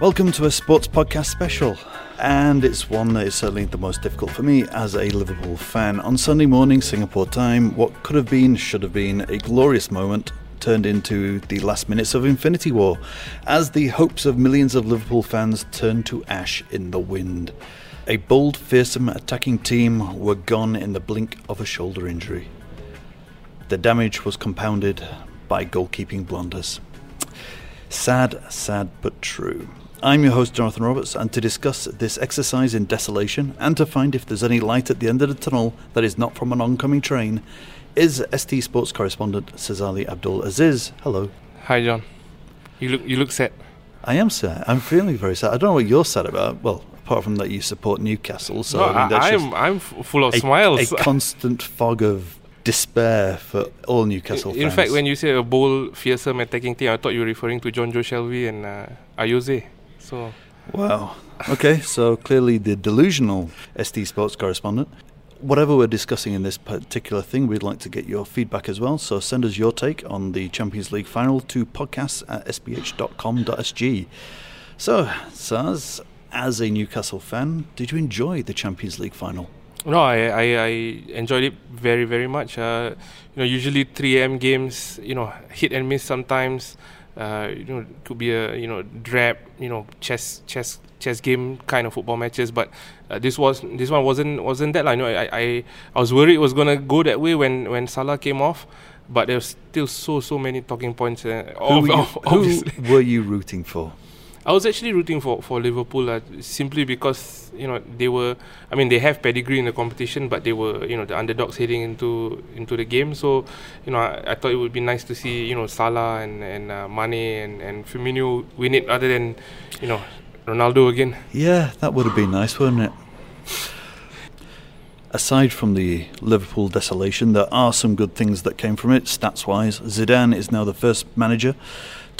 Welcome to a sports podcast special, and it's one that is certainly the most difficult for me as a Liverpool fan. On Sunday morning, Singapore time, what could have been, should have been a glorious moment turned into the last minutes of Infinity War as the hopes of millions of Liverpool fans turned to ash in the wind. A bold, fearsome attacking team were gone in the blink of a shoulder injury. The damage was compounded by goalkeeping blunders. Sad, sad, but true. I'm your host, Jonathan Roberts, and to discuss this exercise in desolation and to find if there's any light at the end of the tunnel that is not from an oncoming train is ST Sports correspondent Sazali Abdul Aziz. Hello. Hi, John. You look you look sad. I am sad. I'm feeling very sad. I don't know what you're sad about. Well, apart from that you support Newcastle, so no, I mean, that's am I'm full of a, smiles. a constant fog of despair for all Newcastle In fans. fact, when you say a bold, fearsome attacking team, I thought you were referring to Jonjo Shelvey and uh, Ayoze. So Wow. Okay, so clearly the delusional ST Sports correspondent. Whatever we're discussing in this particular thing, we'd like to get your feedback as well. So send us your take on the Champions League final to podcasts at sph.com.sg. So, Saz, as a Newcastle fan, did you enjoy the Champions League final? no, I, I, I enjoyed it very very much. Uh, you know, usually 3 a.m. games, you know, hit and miss sometimes. Uh, you know, could be a you know drab, you know, chess chess chess game kind of football matches. But uh, this was this one wasn't wasn't that. Like, you know, I, I I was worried it was gonna go that way when when Salah came off. But there's still so so many talking points. Uh, Who, were you, obviously. who were you rooting for? I was actually rooting for for Liverpool uh, simply because you know they were. I mean, they have pedigree in the competition, but they were you know the underdogs heading into into the game. So you know, I, I thought it would be nice to see you know Salah and and uh, Mane and and Firmino win it other than you know Ronaldo again. Yeah, that would have been nice, wouldn't it? Aside from the Liverpool desolation, there are some good things that came from it, stats wise. Zidane is now the first manager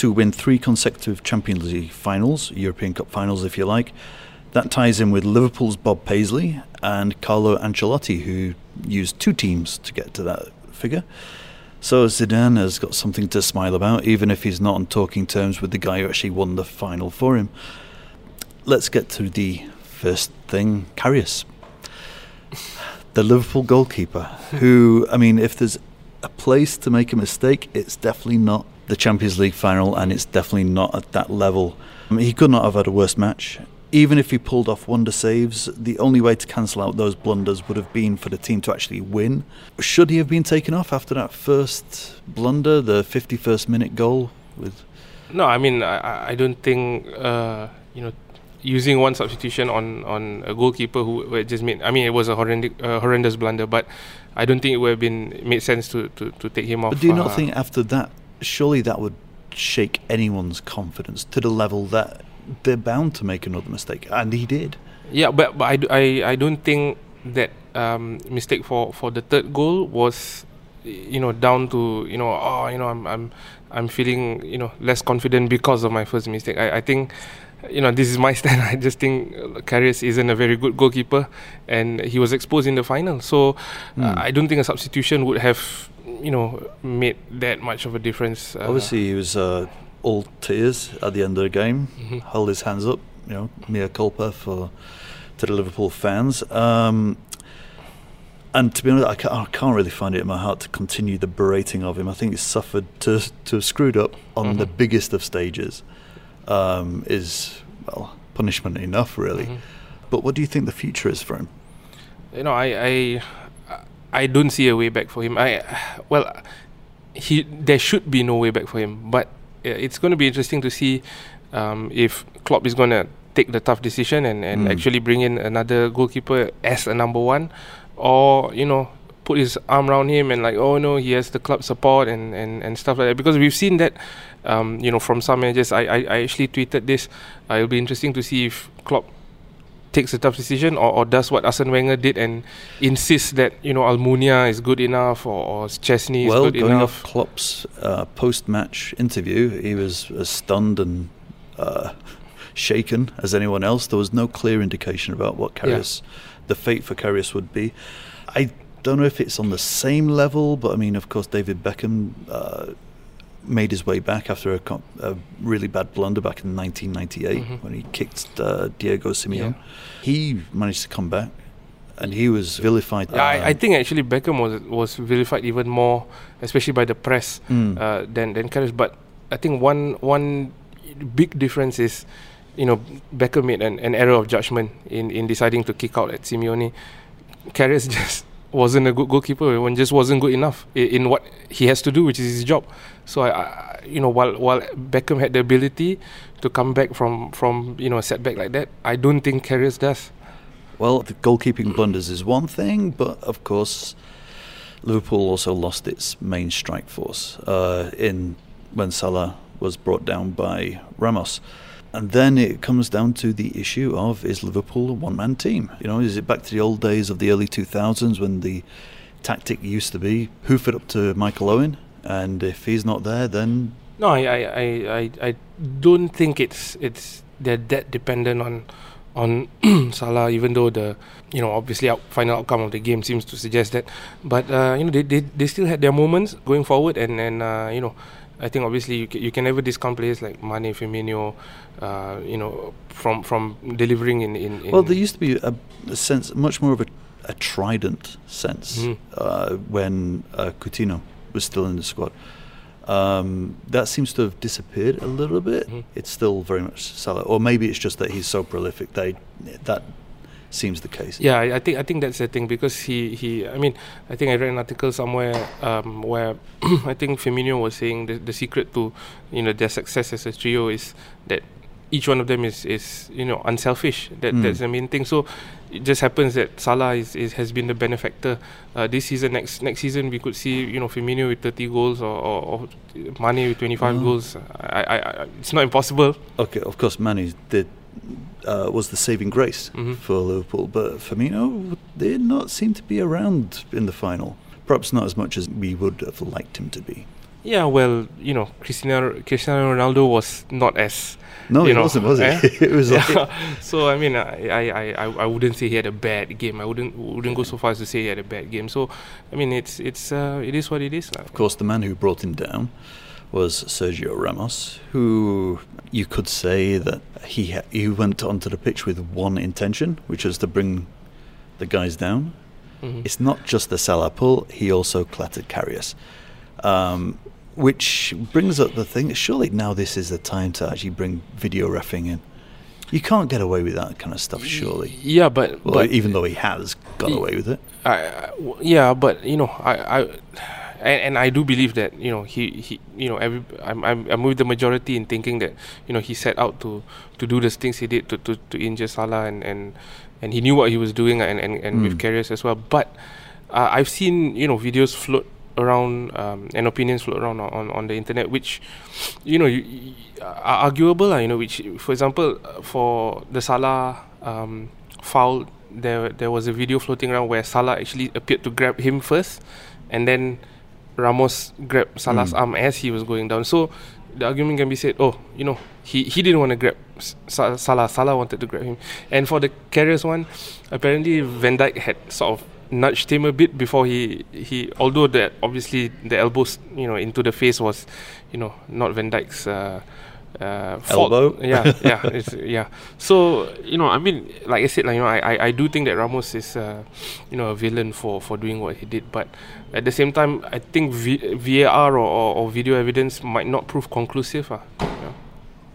to win three consecutive Champions League finals, European Cup finals, if you like. That ties in with Liverpool's Bob Paisley and Carlo Ancelotti, who used two teams to get to that figure. So Zidane has got something to smile about, even if he's not on talking terms with the guy who actually won the final for him. Let's get to the first thing Karius, the Liverpool goalkeeper, who, I mean, if there's a place to make a mistake, it's definitely not the Champions League final, and it's definitely not at that level. I mean, he could not have had a worse match. Even if he pulled off wonder saves, the only way to cancel out those blunders would have been for the team to actually win. Should he have been taken off after that first blunder, the 51st minute goal? With No, I mean I I- I don't think uh, you know using one substitution on on a goalkeeper who, who just made. I mean it was a horrendous uh, horrendous blunder, but I don't think it would have been made sense to to, to take him off. But do you not uh, think after that, surely that would shake anyone's confidence to the level that they're bound to make another mistake? And he did. Yeah, but but I, d- I, I don't think that um, mistake for, for the third goal was you know down to you know oh you know I'm I'm I'm feeling you know less confident because of my first mistake. I, I think you know this is my stand. I just think uh, Karius isn't a very good goalkeeper, and he was exposed in the final. So Hmm. uh, I don't think a substitution would have you know made that much of a difference. Uh, Obviously, he was uh, all tears at the end of the game, mhm. held his hands up, you know, mea culpa for to the Liverpool fans. Um, and to be honest, I can't, I can't really find it in my heart to continue the berating of him. I think he's suffered to to have screwed up on the Mhm. biggest of stages um, is well punishment enough, really. Mhm. But what do you think the future is for him? you know, I I I don't see a way back for him. I well, he there should be no way back for him. But uh, it's going to be interesting to see um, if Klopp is going to take the tough decision and and Mm. actually bring in another goalkeeper as a number one, or you know put his arm around him and like oh no he has the club support and and, and stuff like that because we've seen that um, you know from some managers I, I, I actually tweeted this uh, it'll be interesting to see if Klopp takes a tough decision or, or does what Arsene Wenger did and insists that you know Almunia is good enough or, or Szczesny is well, good going enough. off Klopp's uh, post-match interview, he was as stunned and uh, shaken as anyone else. There was no clear indication about what Yeah. The fate for Karius would be. I don't know if it's on the same level, but I mean, of course, David Beckham uh, made his way back after a, a really bad blunder back in 1998 Mhm. when he kicked uh, Diego Simeone. Yeah. He managed to come back, and he was vilified. Yeah, I, I um, think actually Beckham was was vilified even more, especially by the press, Mm. uh, than than Karius. But I think one one big difference is, you know, Beckham made an, an error of judgment in, in deciding to kick out at Simeone. Karius just wasn't a good goalkeeper. One just wasn't good enough in, what he has to do, which is his job. So I, I, you know, while while Beckham had the ability to come back from from you know a setback like that, I don't think Karius does. Well, the goalkeeping blunders is one thing, but of course, Liverpool also lost its main strike force uh, in when Salah was brought down by Ramos. And then it comes down to the issue of is Liverpool a one man team? You know, is it back to the old days of the early 2000s when the tactic used to be hoof it up to Michael Owen? And if he's not there, then No, I, I, I, I, don't think it's it's they're that dependent on on Salah, even though the you know obviously out, final outcome of the game seems to suggest that. But uh, you know they, they they still had their moments going forward, and and uh, you know I think obviously you can, you can never discount players like Mane, Firmino, uh, you know from from delivering in in. in Well, there used to be a, a sense, much more of a, a trident sense Mhm. uh, when uh, Coutinho was still in the squad. Um, that seems to have disappeared a little bit. Mhm. It's still very much Salah, or maybe it's just that he's so prolific. They that seems the case. Yeah, I, I think I think that's the thing because he, he I mean I think I read an article somewhere um, where I think Firmino was saying the, the secret to you know their success as a trio is that each one of them is, is you know unselfish. That Mm. that's the main thing. So it just happens that Salah is, is has been the benefactor. Uh, this season, next next season, we could see you know Firmino with 30 goals or, or, or Mane with 25 Mm. goals. I, I, I, it's not impossible. Okay, of course, Mane did uh, was the saving grace Mhm. for Liverpool, but Firmino did not seem to be around in the final. Perhaps not as much as we would have liked him to be. Yeah, well, you know, Cristiano Cristiano Ronaldo was not as No, it know, wasn't, was it? eh? it was like, yeah. so I mean, I, I, I, I- wouldn't say he had a bad game. I wouldn't wouldn't go so far as to say he had a bad game. So, I mean, it's it's uh, it is what it is. Of course, the man who brought him down was Sergio Ramos, who you could say that he ha- he went onto the pitch with one intention, which was to bring the guys down. Mhm. It's not just the Salah pull; he also clattered Karius, um, which brings up the thing. Surely now this is the time to actually bring video refing in. You can't get away with that kind of stuff, surely. Yeah, but, Well, but even though he has got away with it. I, I- yeah, but you know, I, I and, and I do believe that you know he, he you know every I'm, I'm I'm with the majority in thinking that you know he set out to to do the things he did to to, to injure Salah and, and and he knew what he was doing and and, and with Mm. Karius as well. But uh, I've seen you know videos float around um, and opinions float around on, on, on the internet which you know you, you, are arguable lah, you know which for example uh, for the Salah um, foul there there was a video floating around where Salah actually appeared to grab him first and then Ramos grabbed Salah's Mm. arm as he was going down. So the argument can be said oh you know he, he didn't want to grab Sa- Salah. Salah wanted to grab him. And for the Karius one apparently Van Dijk had sort of nudged him a bit before he he although that obviously the elbows you know into the face was you know not Van Dijk's uh, uh, fault. Yeah yeah it's, yeah so you know I mean like I said like you know I, I, I do think that Ramos is uh, you know a villain for for doing what he did but at the same time I think v- VAR or, or, or video evidence might not prove conclusive uh, yeah.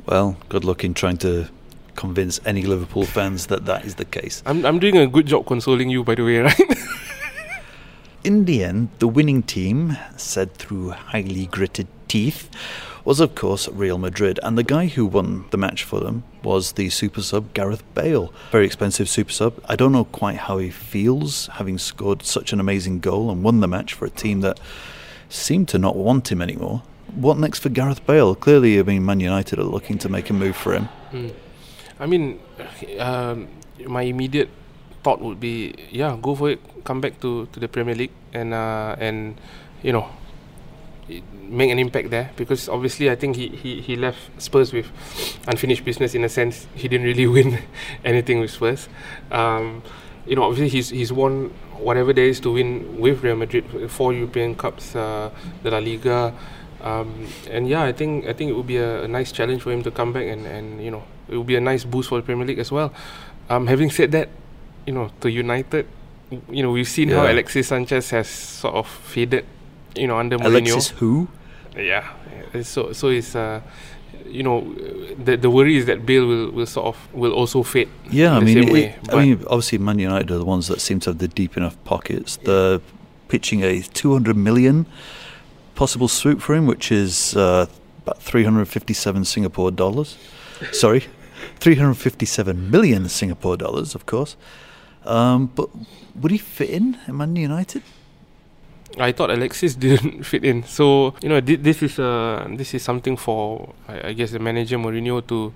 Well, good luck in trying to convince any Liverpool fans that that is the case. I'm, I'm doing a good job consoling you by the way right In the end, the winning team, said through highly gritted teeth, was of course Real Madrid, and the guy who won the match for them was the super sub Gareth Bale. Very expensive super sub. I don't know quite how he feels having scored such an amazing goal and won the match for a team that seemed to not want him anymore. What next for Gareth Bale? Clearly, I mean, Man United are looking to make a move for him. Mm. I mean, um, my immediate thought would be, yeah, go for it. Come back to, to the Premier League and uh, and you know make an impact there because obviously I think he, he, he left Spurs with unfinished business in a sense. He didn't really win anything with Spurs. Um, you know, obviously he's he's won whatever there is to win with Real Madrid, four European Cups, uh, the La Liga, Um, and yeah, I think I think it would be a, a, nice challenge for him to come back and, and you know it would be a nice boost for the Premier League as well. Um, having said that, you know, to United, you know, we've seen yeah. how Alexis Sanchez has sort of faded, you know, under Mourinho. Alexis who? Yeah, so so it's uh, you know, the the worry is that Bale will, will sort of will also fade. Yeah, I mean, it, I mean, obviously, Man United are the ones that seem to have the deep enough pockets. They're pitching a 200 million possible swoop for him, which is uh, about 357 Singapore dollars. Sorry, 357 million Singapore dollars, of course. Um, but would he fit in at Man United? I thought Alexis didn't fit in. So you know, this is uh, this is something for I, I guess the manager Mourinho to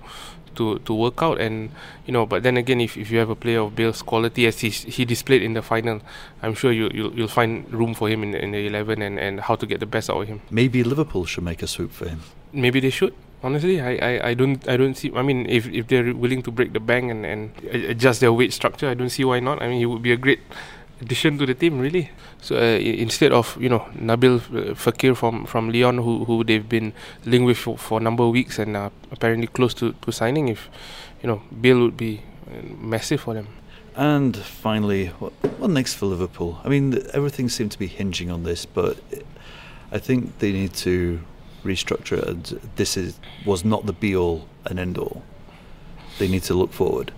to to work out and you know but then again if, if you have a player of Bale's quality as he, he displayed in the final I'm sure you, you'll, you'll find room for him in, in the 11 and, and how to get the best out of him. Maybe Liverpool should make a swoop for him. Maybe they should honestly. I, I, I don't I don't see I mean if, if they're willing to break the bank and, and adjust their weight structure I don't see why not. I mean he would be a great addition to the team really. So uh, instead of you know Nabil uh, Fekir from from Lyon who who they've been linked with for, for a number of weeks and uh, apparently close to, to signing if you know Bill would be uh, massive for them. And finally what, what next for Liverpool? I mean everything seemed to be hinging on this but I think they need to restructure it this is was not the be all and end all they need to look forward.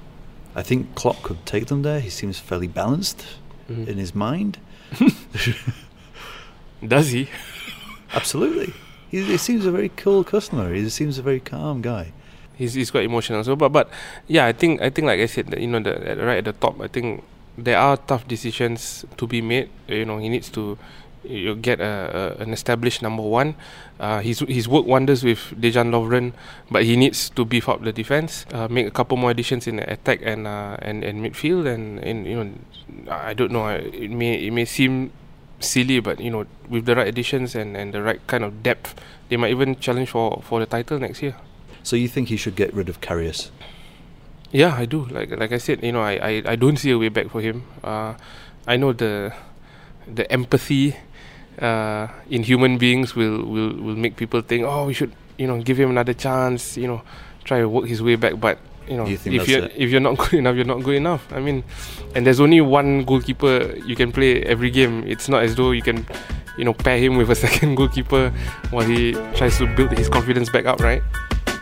I think Klopp could take them there. He seems fairly balanced mm-hmm. in his mind. Does he? Absolutely. He, he, seems a very cool customer. He seems a very calm guy. He's he's quite emotional. So, but but yeah, I think I think like I said, that, you know, the, right at the top, I think there are tough decisions to be made. You know, he needs to you get a, a, an established number one. Uh, he's he's worked wonders with Dejan Lovren, but he needs to beef up the defense, uh, make a couple more additions in the attack and uh, and and midfield, and, and you know, I don't know. It may it may seem silly, but you know, with the right additions and, and the right kind of depth, they might even challenge for, for the title next year. So you think he should get rid of Karius? Yeah, I do. Like like I said, you know, I, I, I don't see a way back for him. Uh, I know the the empathy uh, in human beings will, will will make people think, oh, we should you know give him another chance, you know, try to work his way back. But you know, you if you're it? if you're not good enough, you're not good enough. I mean, and there's only one goalkeeper you can play every game. It's not as though you can, you know, pair him with a second goalkeeper while he tries to build his confidence back up, right?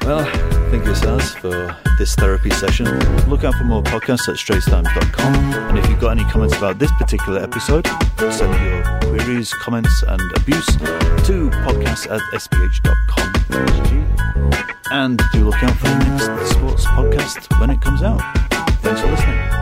Well, thank you, Saz, for this therapy session. Look out for more podcasts at straitstimes.com. And if you've got any comments about this particular episode, send your queries, comments, and abuse to podcast at sph.com. And do look out for the next sports podcast when it comes out. Thanks for listening.